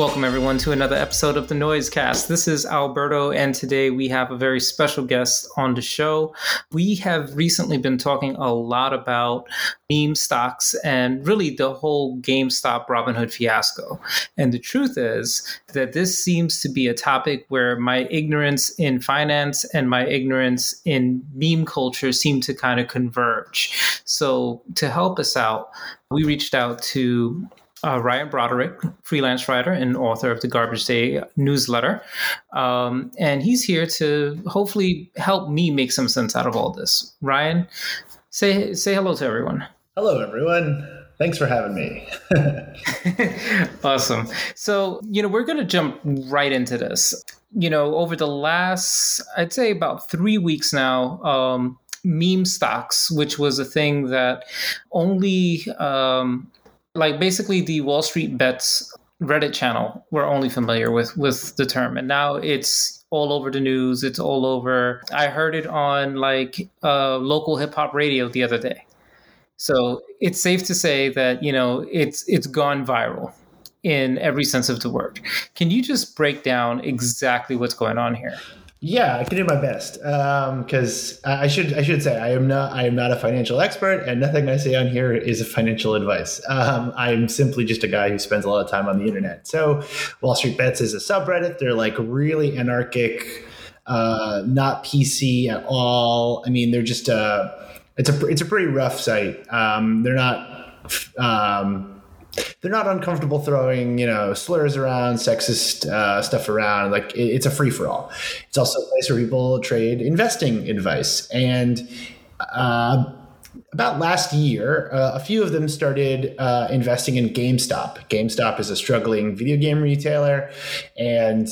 Welcome, everyone, to another episode of the Noisecast. This is Alberto, and today we have a very special guest on the show. We have recently been talking a lot about meme stocks and really the whole GameStop Robinhood fiasco. And the truth is that this seems to be a topic where my ignorance in finance and my ignorance in meme culture seem to kind of converge. So, to help us out, we reached out to uh, Ryan Broderick, freelance writer and author of the Garbage Day newsletter. Um, and he's here to hopefully help me make some sense out of all this. Ryan, say say hello to everyone. Hello, everyone. Thanks for having me. awesome. So, you know, we're going to jump right into this. You know, over the last, I'd say about three weeks now, um, meme stocks, which was a thing that only um, like basically the Wall Street Bets Reddit channel we're only familiar with with the term, and now it's all over the news. It's all over. I heard it on like uh, local hip hop radio the other day. So it's safe to say that you know it's it's gone viral in every sense of the word. Can you just break down exactly what's going on here? Yeah, I can do my best because um, I should I should say I am not I am not a financial expert and nothing I say on here is a financial advice. Um, I'm simply just a guy who spends a lot of time on the internet. So Wall Street Bets is a subreddit. They're like really anarchic, uh, not PC at all. I mean, they're just a it's a it's a pretty rough site. Um, they're not. Um, they're not uncomfortable throwing you know slurs around sexist uh, stuff around like it, it's a free-for-all it's also a place where people trade investing advice and uh, about last year uh, a few of them started uh, investing in gamestop gamestop is a struggling video game retailer and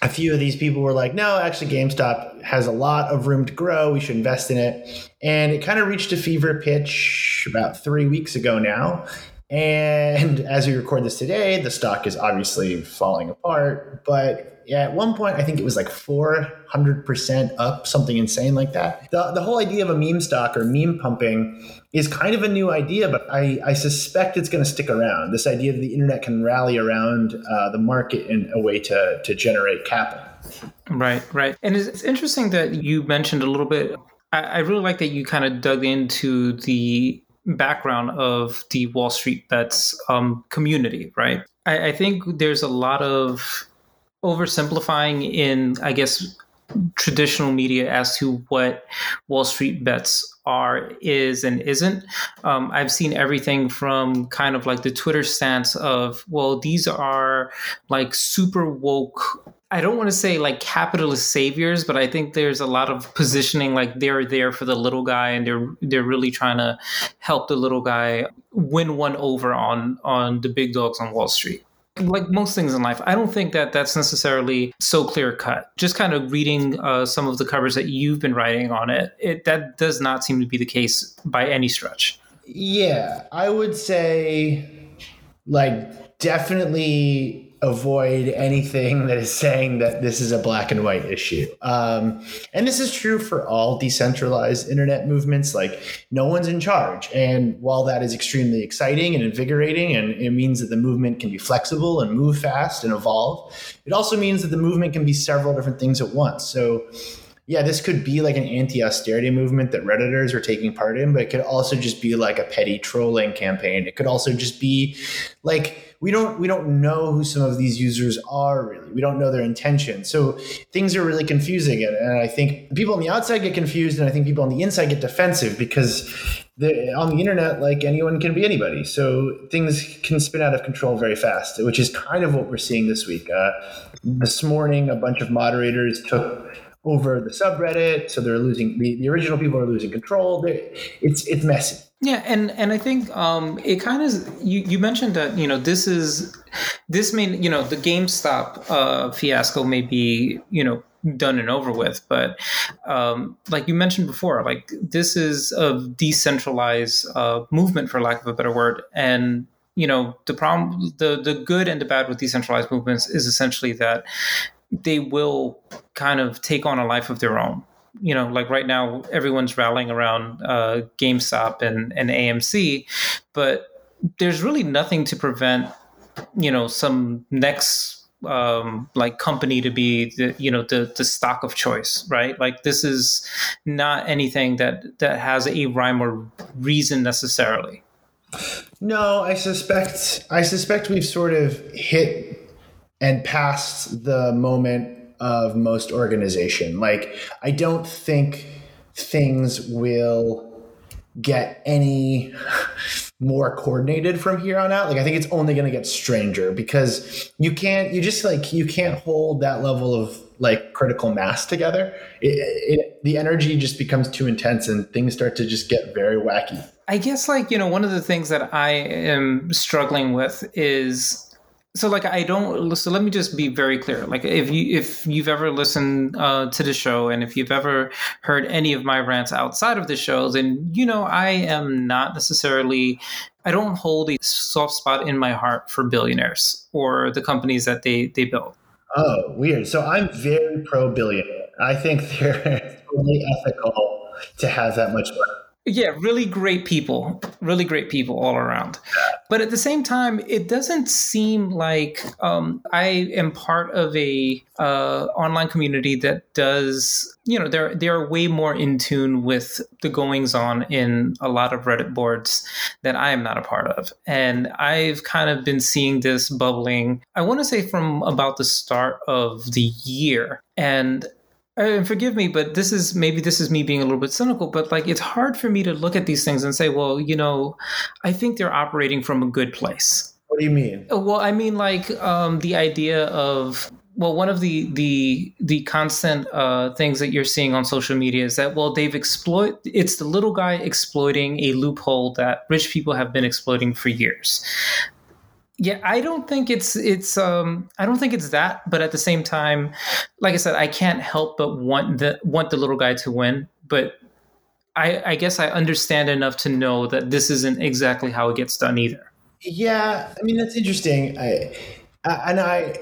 a few of these people were like, no, actually, GameStop has a lot of room to grow. We should invest in it. And it kind of reached a fever pitch about three weeks ago now. And as we record this today, the stock is obviously falling apart. But yeah, at one point, I think it was like 400% up, something insane like that. The, the whole idea of a meme stock or meme pumping is kind of a new idea, but I, I suspect it's going to stick around. This idea that the internet can rally around uh, the market in a way to, to generate capital. Right, right. And it's interesting that you mentioned a little bit. I really like that you kind of dug into the background of the Wall Street Bets um, community, right? I, I think there's a lot of oversimplifying in, I guess, traditional media as to what Wall Street bets are, is, and isn't. Um, I've seen everything from kind of like the Twitter stance of, well, these are like super woke I don't want to say like capitalist saviors, but I think there's a lot of positioning like they're there for the little guy and they're they're really trying to help the little guy win one over on on the big dogs on Wall Street. Like most things in life, I don't think that that's necessarily so clear cut. Just kind of reading uh, some of the covers that you've been writing on it, it, that does not seem to be the case by any stretch. Yeah, I would say, like, definitely avoid anything that is saying that this is a black and white issue. Um, and this is true for all decentralized internet movements. Like, no one's in charge. And while that is extremely exciting and invigorating, and it means that the movement can be flexible and move fast and evolve, it also means that the movement can be several different things at once. So, yeah, this could be like an anti austerity movement that Redditors are taking part in, but it could also just be like a petty trolling campaign. It could also just be like, we don't we don't know who some of these users are really. We don't know their intention. So things are really confusing, and, I think people on the outside get confused, and I think people on the inside get defensive because on the internet, like anyone can be anybody. So things can spin out of control very fast, which is kind of what we're seeing this week. Uh, this morning, a bunch of moderators took over the subreddit, so they're losing the, the original people are losing control. They're, it's it's messy. Yeah, and and I think um, it kind of you you mentioned that you know this is this may you know the GameStop uh, fiasco may be you know done and over with, but um, like you mentioned before, like this is a decentralized uh, movement for lack of a better word, and you know the problem the the good and the bad with decentralized movements is essentially that they will kind of take on a life of their own you know, like right now, everyone's rallying around uh, GameStop and, and AMC, but there's really nothing to prevent you know some next um, like company to be the you know the the stock of choice, right? Like this is not anything that that has a rhyme or reason necessarily. No, I suspect I suspect we've sort of hit and past the moment of most organization. Like I don't think things will get any more coordinated from here on out. Like i think it's only going to get stranger because you can't you just like you can't hold that level of like critical mass together. It, it, the energy just becomes too intense and things start to just get very wacky. I guess like you know one of the things that i am struggling with is so like i don't so let me just be very clear. Like if you if you've ever listened uh, to the show and if you've ever heard any of my rants outside of the show then you know i am not necessarily i don't hold a soft spot in my heart for billionaires or the companies that they they build. Oh weird. So i'm very pro billionaire i think they're totally ethical to have that much money yeah, really great people, really great people all around. But at the same time, it doesn't seem like um, I am part of a uh, online community that does. You know, they're they are way more in tune with the goings on in a lot of Reddit boards that I am not a part of, and I've kind of been seeing this bubbling. I want to say from about the start of the year, and and forgive me, but this is maybe this is me being a little bit cynical, but like it's hard for me to look at these things and say, well, you know, I think they're operating from a good place. What do you mean? Uh, well, I mean like um, the idea of well, one of the the the constant uh, things that you're seeing on social media is that well, they've exploit. It's the little guy exploiting a loophole that rich people have been exploiting for years. Yeah, I don't think it's it's um I don't think it's that, but at the same time, like I said, I can't help but want the want the little guy to win, but I I guess I understand enough to know that this isn't exactly how it gets done either. Yeah, I mean that's interesting. I, I and I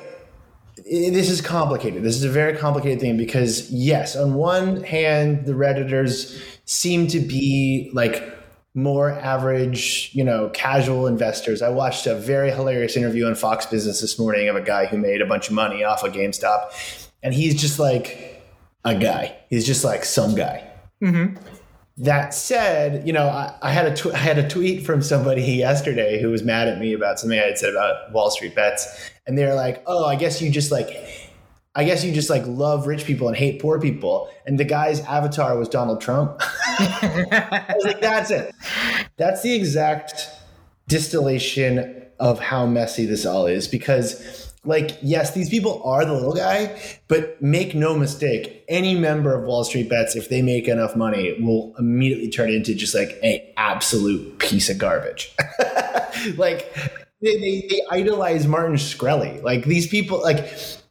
this is complicated. This is a very complicated thing because yes, on one hand, the redditors seem to be like more average, you know, casual investors. I watched a very hilarious interview on Fox Business this morning of a guy who made a bunch of money off of GameStop, and he's just like a guy. He's just like some guy. Mm-hmm. That said, you know, I, I had a tw- I had a tweet from somebody yesterday who was mad at me about something I had said about Wall Street bets, and they're like, "Oh, I guess you just like." I guess you just like love rich people and hate poor people. And the guy's avatar was Donald Trump. I was like, that's it. That's the exact distillation of how messy this all is because like yes these people are the little guy but make no mistake any member of wall street bets if they make enough money will immediately turn into just like an absolute piece of garbage like they, they, they idolize martin shkreli like these people like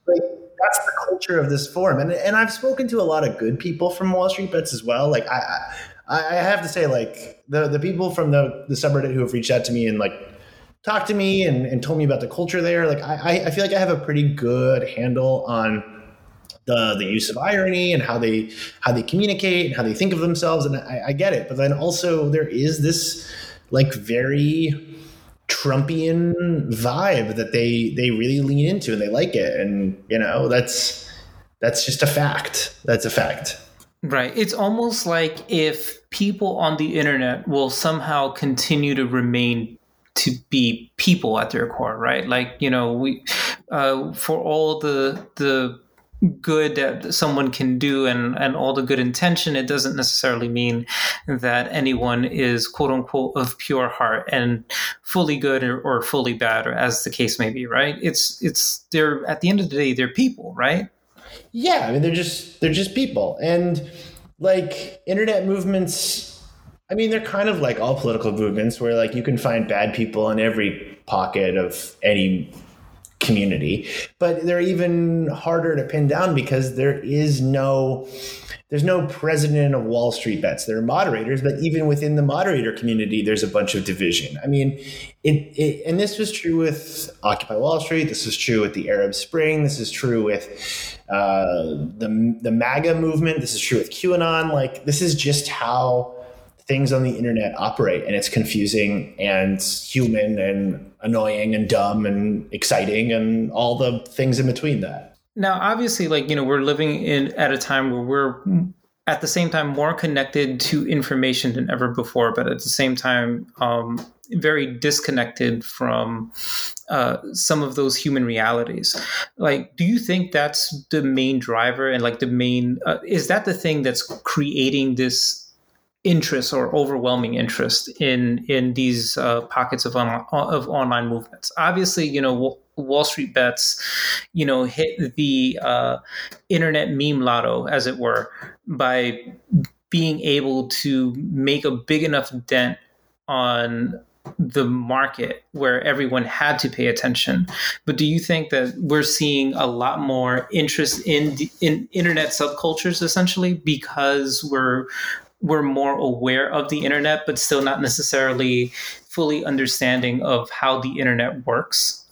like that's the culture of this forum. And and I've spoken to a lot of good people from Wall Street Bets as well. Like I I, I have to say, like the the people from the the subreddit who have reached out to me and like talked to me and, and told me about the culture there, like I I feel like I have a pretty good handle on the the use of irony and how they how they communicate and how they think of themselves and I, I get it but then also there is this like very Trumpian vibe that they they really lean into and they like it, and you know that's that's just a fact. That's a fact. Right. It's almost like if people on the internet will somehow continue to remain to be people at their core, right? Like you know, we uh, for all the the good that someone can do and, and all the good intention, it doesn't necessarily mean that anyone is quote unquote of pure heart and fully good or, or fully bad, or as the case may be, right? It's it's they're at the end of the day, they're people, right? Yeah, I mean they're just they're just people. And like internet movements I mean, they're kind of like all political movements where like you can find bad people in every pocket of any community, but they're even harder to pin down because there is no there's no president of Wall Street bets. There are moderators, but even within the moderator community, there's a bunch of division. I mean, it, it and this was true with Occupy Wall Street. This was true with the Arab Spring. This is true with uh, the the MAGA movement. This is true with QAnon. Like this is just how things on the internet operate and it's confusing and human and annoying and dumb and exciting and all the things in between that now obviously like you know we're living in at a time where we're at the same time more connected to information than ever before but at the same time um, very disconnected from uh, some of those human realities. Like, do you think that's the main driver and like the main uh, is that the thing that's creating this interest or overwhelming interest in in these uh, pockets of on, of online movements? Obviously, you know. Wall Street bets, you know, hit the uh, internet meme lotto, as it were, by being able to make a big enough dent on the market where everyone had to pay attention. But do you think that we're seeing a lot more interest in in internet subcultures essentially because we're we're more aware of the internet but still not necessarily fully understanding of how the internet works?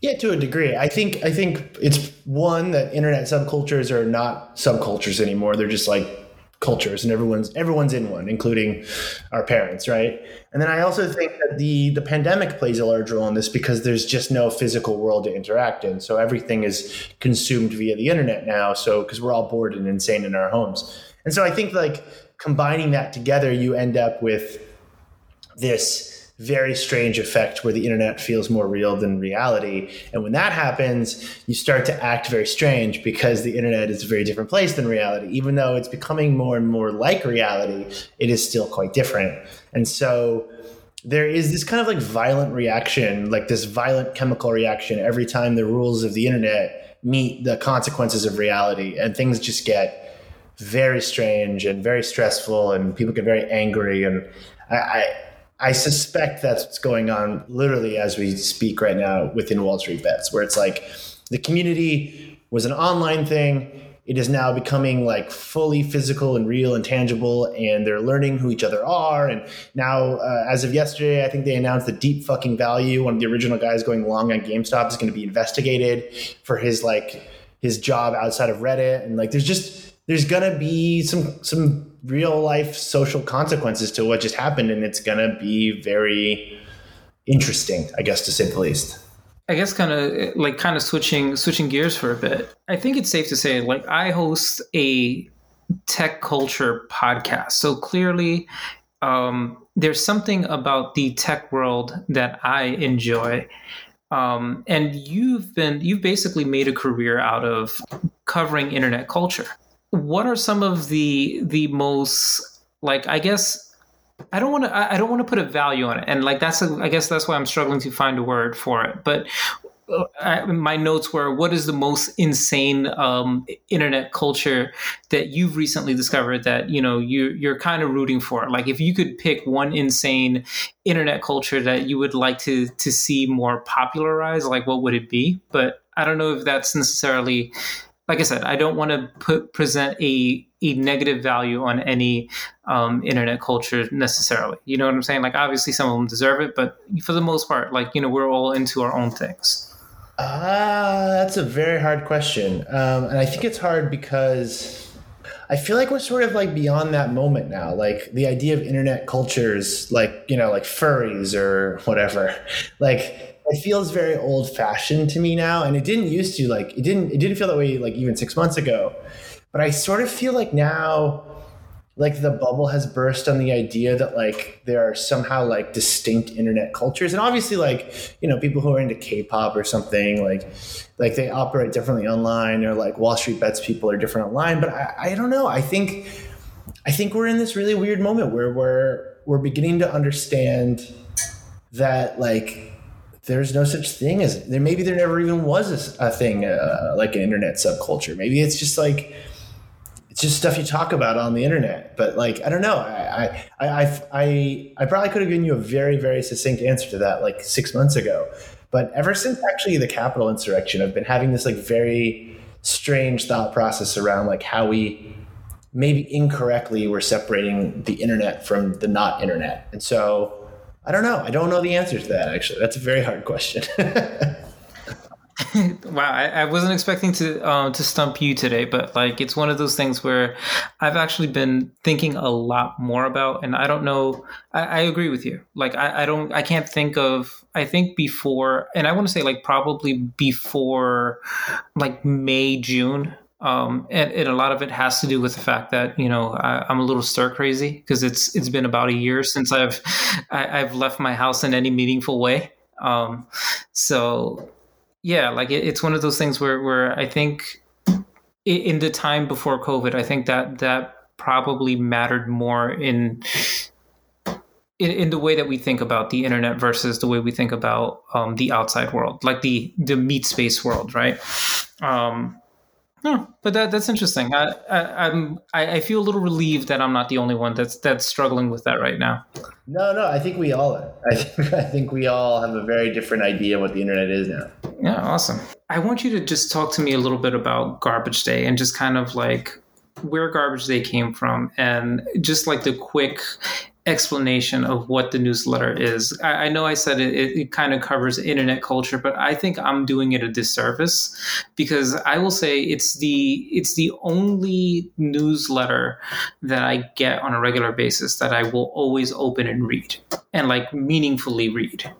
Yeah, to a degree. I think I think it's one that internet subcultures are not subcultures anymore. They're just like cultures and everyone's everyone's in one including our parents right and then i also think that the the pandemic plays a large role in this because there's just no physical world to interact in so everything is consumed via the internet now so because we're all bored and insane in our homes and so i think like combining that together you end up with this very strange effect where the internet feels more real than reality. And when that happens, you start to act very strange because the internet is a very different place than reality. Even though it's becoming more and more like reality, it is still quite different. And so there is this kind of like violent reaction, like this violent chemical reaction every time the rules of the internet meet the consequences of reality. And things just get very strange and very stressful, and people get very angry. And I, I I suspect that's what's going on literally as we speak right now within Wall Street Bets, where it's like the community was an online thing. It is now becoming like fully physical and real and tangible, and they're learning who each other are. And now, uh, as of yesterday, I think they announced that Deep Fucking Value, one of the original guys going long on GameStop, is going to be investigated for his like his job outside of Reddit. And like, there's just there's gonna be some some real life social consequences to what just happened, and it's gonna be very interesting, I guess, to say the least. I guess kind of like kind of switching switching gears for a bit. I think it's safe to say like I host a tech culture podcast. So clearly um, there's something about the tech world that I enjoy. Um, and you've been you've basically made a career out of covering internet culture what are some of the the most like I guess I don't want to I don't want to put a value on it, and like that's a, I guess that's why I'm struggling to find a word for it. But uh, I, my notes were, what is the most insane um, internet culture that you've recently discovered that you know you you're kind of rooting for? Like if you could pick one insane internet culture that you would like to to see more popularized, like what would it be? But I don't know if that's necessarily like I said, I don't want to put present a a negative value on any um, internet culture necessarily. You know what I'm saying? Like obviously some of them deserve it, but for the most part, like you know, we're all into our own things. Ah, uh, that's a very hard question, um, and I think it's hard because. I feel like we're sort of like beyond that moment now. Like the idea of internet cultures, like, you know, like furries or whatever. Like it feels very old fashioned to me now and it didn't used to like it didn't it didn't feel that way like even six months ago but i sort of feel like now like the bubble has burst on the idea that like there are somehow like distinct internet cultures and obviously like you know people who are into k-pop or something like like they operate differently online or like wall street bets people are different online but i, I don't know i think i think we're in this really weird moment where we're we're beginning to understand that like there's no such thing as there. Maybe there never even was a, a thing uh, like an internet subculture. Maybe it's just like it's just stuff you talk about on the internet. But like I don't know. I I I I, I probably could have given you a very very succinct answer to that like six months ago. But ever since actually the Capitol insurrection, I've been having this like very strange thought process around like how we maybe incorrectly we're separating the internet from the not internet. And so I don't know. I don't know the answer to that, actually. That's a very hard question. wow, I, I, wasn't expecting to um, to stump you today, but like it's one of those things where I've actually been thinking a lot more about, and I don't know. I, I agree with you. Like I, I don't, I can't think of. I think before, and I want to say like probably before, like May June. Um, and, and, a lot of it has to do with the fact that you know I, am a little stir crazy because it's it's been about a year since I've I, have i have left my house in any meaningful way. Um, so yeah, like it, it's one of those things where where I think in the time before COVID, I think that that probably mattered more in in, in, the way that we think about the internet versus the way we think about um, the outside world, like the the meat space world, right? Um, no, but that that's interesting. I, I am I, I, feel a little relieved that I'm not the only one that's that's struggling with that right now. No, no, I think we all are. I think, I think we all have a very different idea of what the internet is now. Yeah, awesome. I want you to just talk to me a little bit about Garbage Day and just kind of like where Garbage Day came from and just like the quick explanation of what the newsletter is. I, I know I said it, it, it, kind of covers internet culture, but I think I'm doing it a disservice because I will say it's the it's the only newsletter that I get on a regular basis that I will always open and read and like meaningfully read.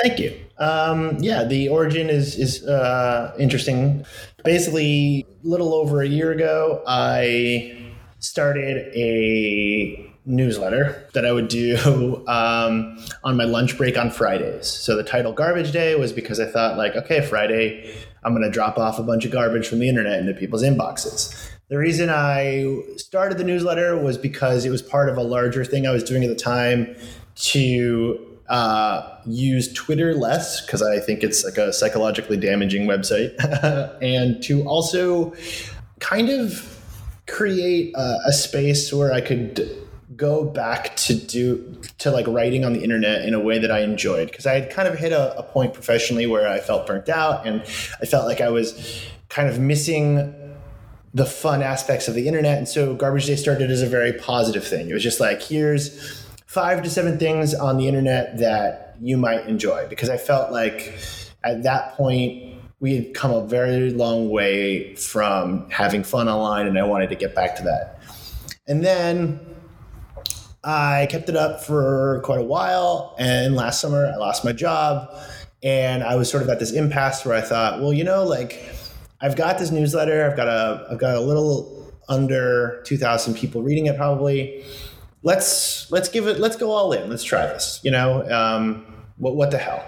Thank you. Um, yeah, the origin is is uh, interesting. Basically, a little over a year ago, I started a newsletter that I would do um, on my lunch break on Fridays. So the title Garbage Day was because I thought, like, okay, Friday, I'm going to drop off a bunch of garbage from the internet into people's inboxes. The reason I started the newsletter was because it was part of a larger thing I was doing at the time to uh, use Twitter less because I think it's like a psychologically damaging website, and to also kind of create a, a space where I could go back to do to like writing on the internet in a way that I enjoyed because I had kind of hit a, a, point professionally where I felt burnt out and I felt like I was kind of missing the fun aspects of the internet. And so Garbage Day started as a very positive thing. It was just like, here's five to seven things on the internet that you might enjoy because I felt like at that point we had come a very long way from having fun online and I wanted to get back to that. And then I kept it up for quite a while. And last summer, I lost my job. And I was sort of at this impasse where I thought, well, you know, like I've got this newsletter. I've got a, I've got a little under 2,000 people reading it probably. Let's, let's give it, let's go all in. Let's try this. You know, um, what, what the hell?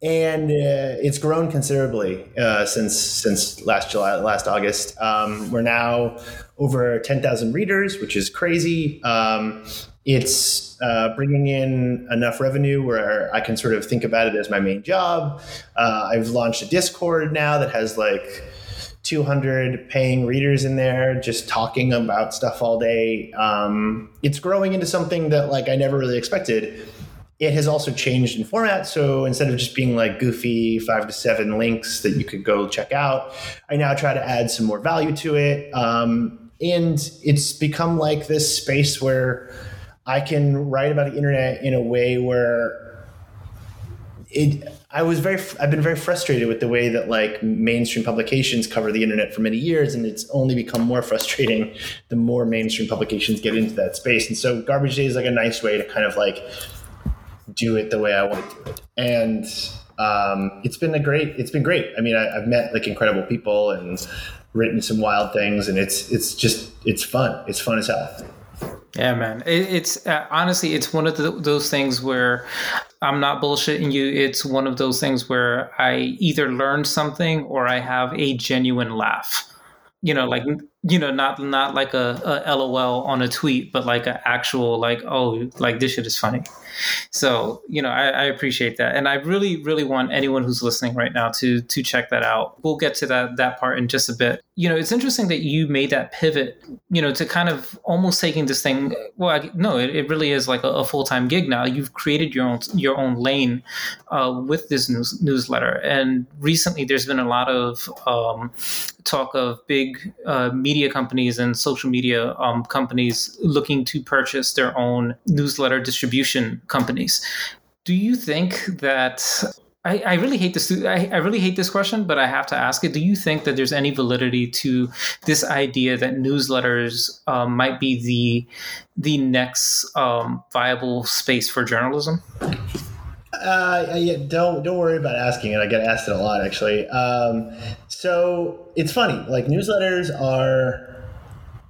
and uh, it's grown considerably uh, since since last July, last August. Um, we're now over ten thousand readers, which is crazy. Um, it's uh, bringing in enough revenue where I can sort of think about it as my main job. Uh, I've launched a Discord now that has like 200 paying readers in there just talking about stuff all day. Um, it's growing into something that like I never really expected. It has also changed in format. So instead of just being like goofy five to seven links that you could go check out, I now try to add some more value to it. Um, and it's become like this space where I can write about the internet in a way where it I was very I've been very frustrated with the way that like mainstream publications cover the internet for many years and it's only become more frustrating the more mainstream publications get into that space. And so garbage day is like a nice way to kind of like do it the way I want to do it. And um, it's been a great it's been great. I mean I, I've met like incredible people and written some wild things and it's it's just it's fun. It's fun as hell yeah, man. It, it's uh, honestly, it's one of the, those things where I'm not bullshitting you. It's one of those things where I either learn something or I have a genuine laugh. You know, like you know, not not like a, a LOL on a tweet, but like an actual like, oh, like this shit is funny. So you know, I, I, appreciate that, and I really, really want anyone who's listening right now to to check that out. We'll get to that that part in just a bit. You know, it's interesting that you made that pivot. You know, to kind of almost taking this thing. Well, I, no, it, it, really is like a, a full time gig now. You've created your own your own lane uh, with this news, newsletter, and recently there's been a lot of um, talk of big uh, media companies and social media um, companies looking to purchase their own newsletter distribution companies. Do you think that I, I really hate this. I, I really hate this question, but I have to ask it. Do you think that there's any validity to this idea that newsletters um, might be the the next um, viable space for journalism? Uh, yeah, don't don't worry about asking it. I get asked it a lot, actually. Um, so it's funny. Like newsletters are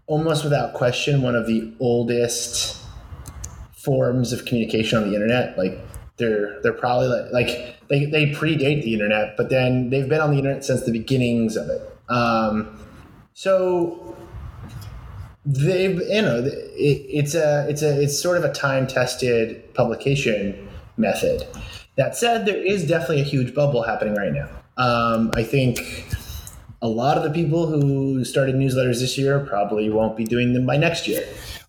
almost without question one of the oldest forms of communication on the internet. Like they're they're probably like, like they, they predate the internet, but then they've been on the internet since the beginnings of it. Um, so they've you know it, it's a it's a it's sort of a time tested publication method. That said, there is definitely a huge bubble happening right now. Um, I think a lot of the people who started newsletters this year probably won't be doing them by next year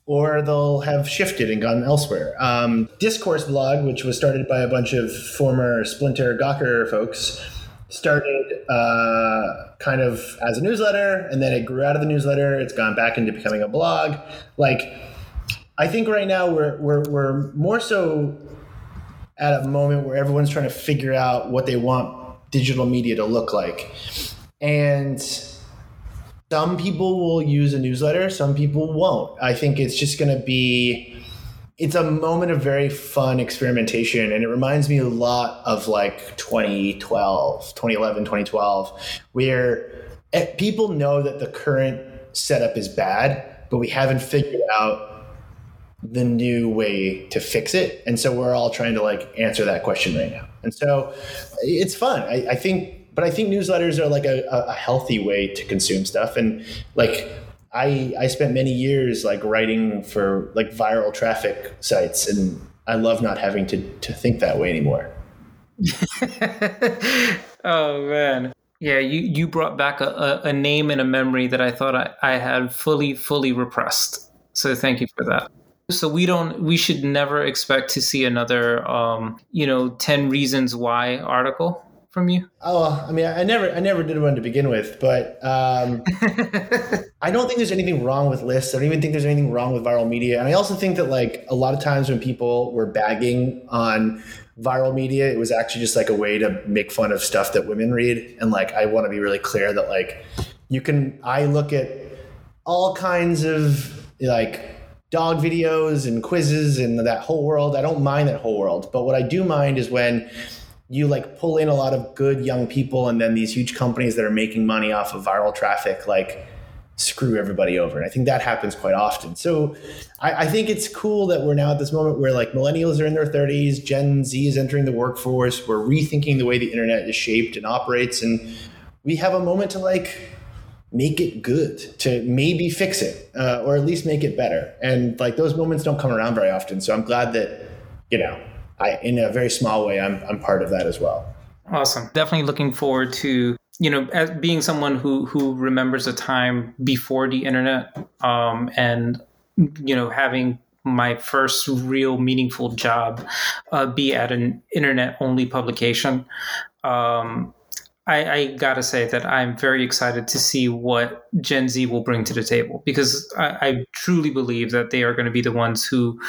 or they'll have shifted and gone elsewhere. Um, Discourse blog, which was started by a bunch of former Splinter Gawker folks, started uh, kind of as a newsletter, and then it grew out of the newsletter. It's gone back into becoming a blog. Like, I think right now we're we're we're more so at a moment where everyone's trying to figure out what they want digital media to look like, and some people will use a newsletter, some people won't. I think it's just going to be it's a moment of very fun experimentation and it reminds me a lot of like 2012 2011 2012 where eh, people know that the current setup is bad but we haven't figured out the new way to fix it and so we're all trying to like answer that question right now and so it's fun i, I think but I think newsletters are like a, a healthy way to consume stuff. And like I I spent many years like writing for like viral traffic sites, and I love not having to to think that way anymore. oh man. Yeah, you, you brought back a, a, name and a memory that I thought I, I had fully, fully repressed. So thank you for that. So we don't we should never expect to see another um, you know, 10 reasons why article from you? Oh, I mean, I never, I never did one to begin with, but um, I don't think there's anything wrong with lists. I don't even think there's anything wrong with viral media. And I also think that like a lot of times when people were bagging on viral media, it was actually just like a way to make fun of stuff that women read. And like, I want to be really clear that like you can, I look at all kinds of like dog videos and quizzes and that whole world. I don't mind that whole world. But what I do mind is when you like pull in a lot of good young people and then these huge companies that are making money off of viral traffic like screw everybody over. And i think that happens quite often. So I, I, think it's cool that we're now at this moment where like millennials are in their 30s gen z is entering the workforce. We're rethinking the way the internet is shaped and operates. And we have a moment to like make it good to maybe fix it uh, or at least make it better. And like those moments don't come around very often. So i'm glad that you know I, in a very small way, I'm, I'm part of that as well. Awesome. Definitely looking forward to, you know, as being someone who, who remembers a time before the internet um, and, you know, having my first real meaningful job uh, be at an internet only publication. Um, I, I, gotta say that I'm very excited to see what Gen Z will bring to the table because I, I truly believe that they are going to be the ones who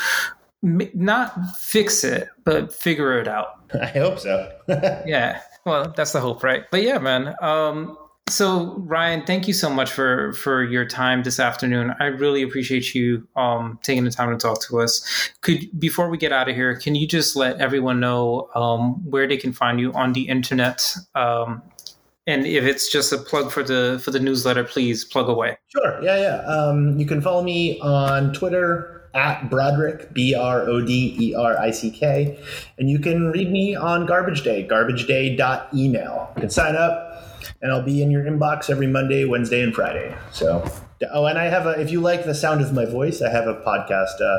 not fix it, but figure it out. I hope so. yeah. Well, that's the hope, right? But yeah, man. Um, so Ryan, thank you so much for for your time this afternoon. I really appreciate you um, taking the time to talk to us. Could before we get out of here, can you just let everyone know um, where they can find you on the internet? Um, and if it's just a plug for the for the newsletter, please plug away. Sure. Yeah, yeah. Um, you can follow me on Twitter at Broderick, B R O D E R I C K. And you can read me on Garbage Day, garbageday.email. You can sign up and I'll be in your inbox every Monday, Wednesday, and Friday. So, oh, and I have a, if you like the sound of my voice, I have a podcast, uh,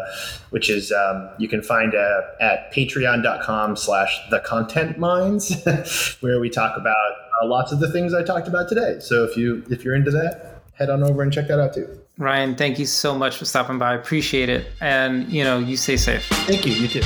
which is, um, you can find uh, at patreon.com slash the content mines, where we talk about uh, lots of the things I talked about today. So if you, if you're into that, head on over and check that out too. Ryan, thank you so much for stopping by. Appreciate it. And, you know, you stay safe. Thank you. You too.